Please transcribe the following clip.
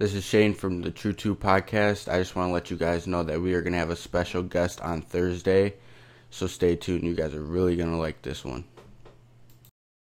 This is Shane from the True 2 podcast. I just want to let you guys know that we are going to have a special guest on Thursday. So stay tuned. You guys are really going to like this one.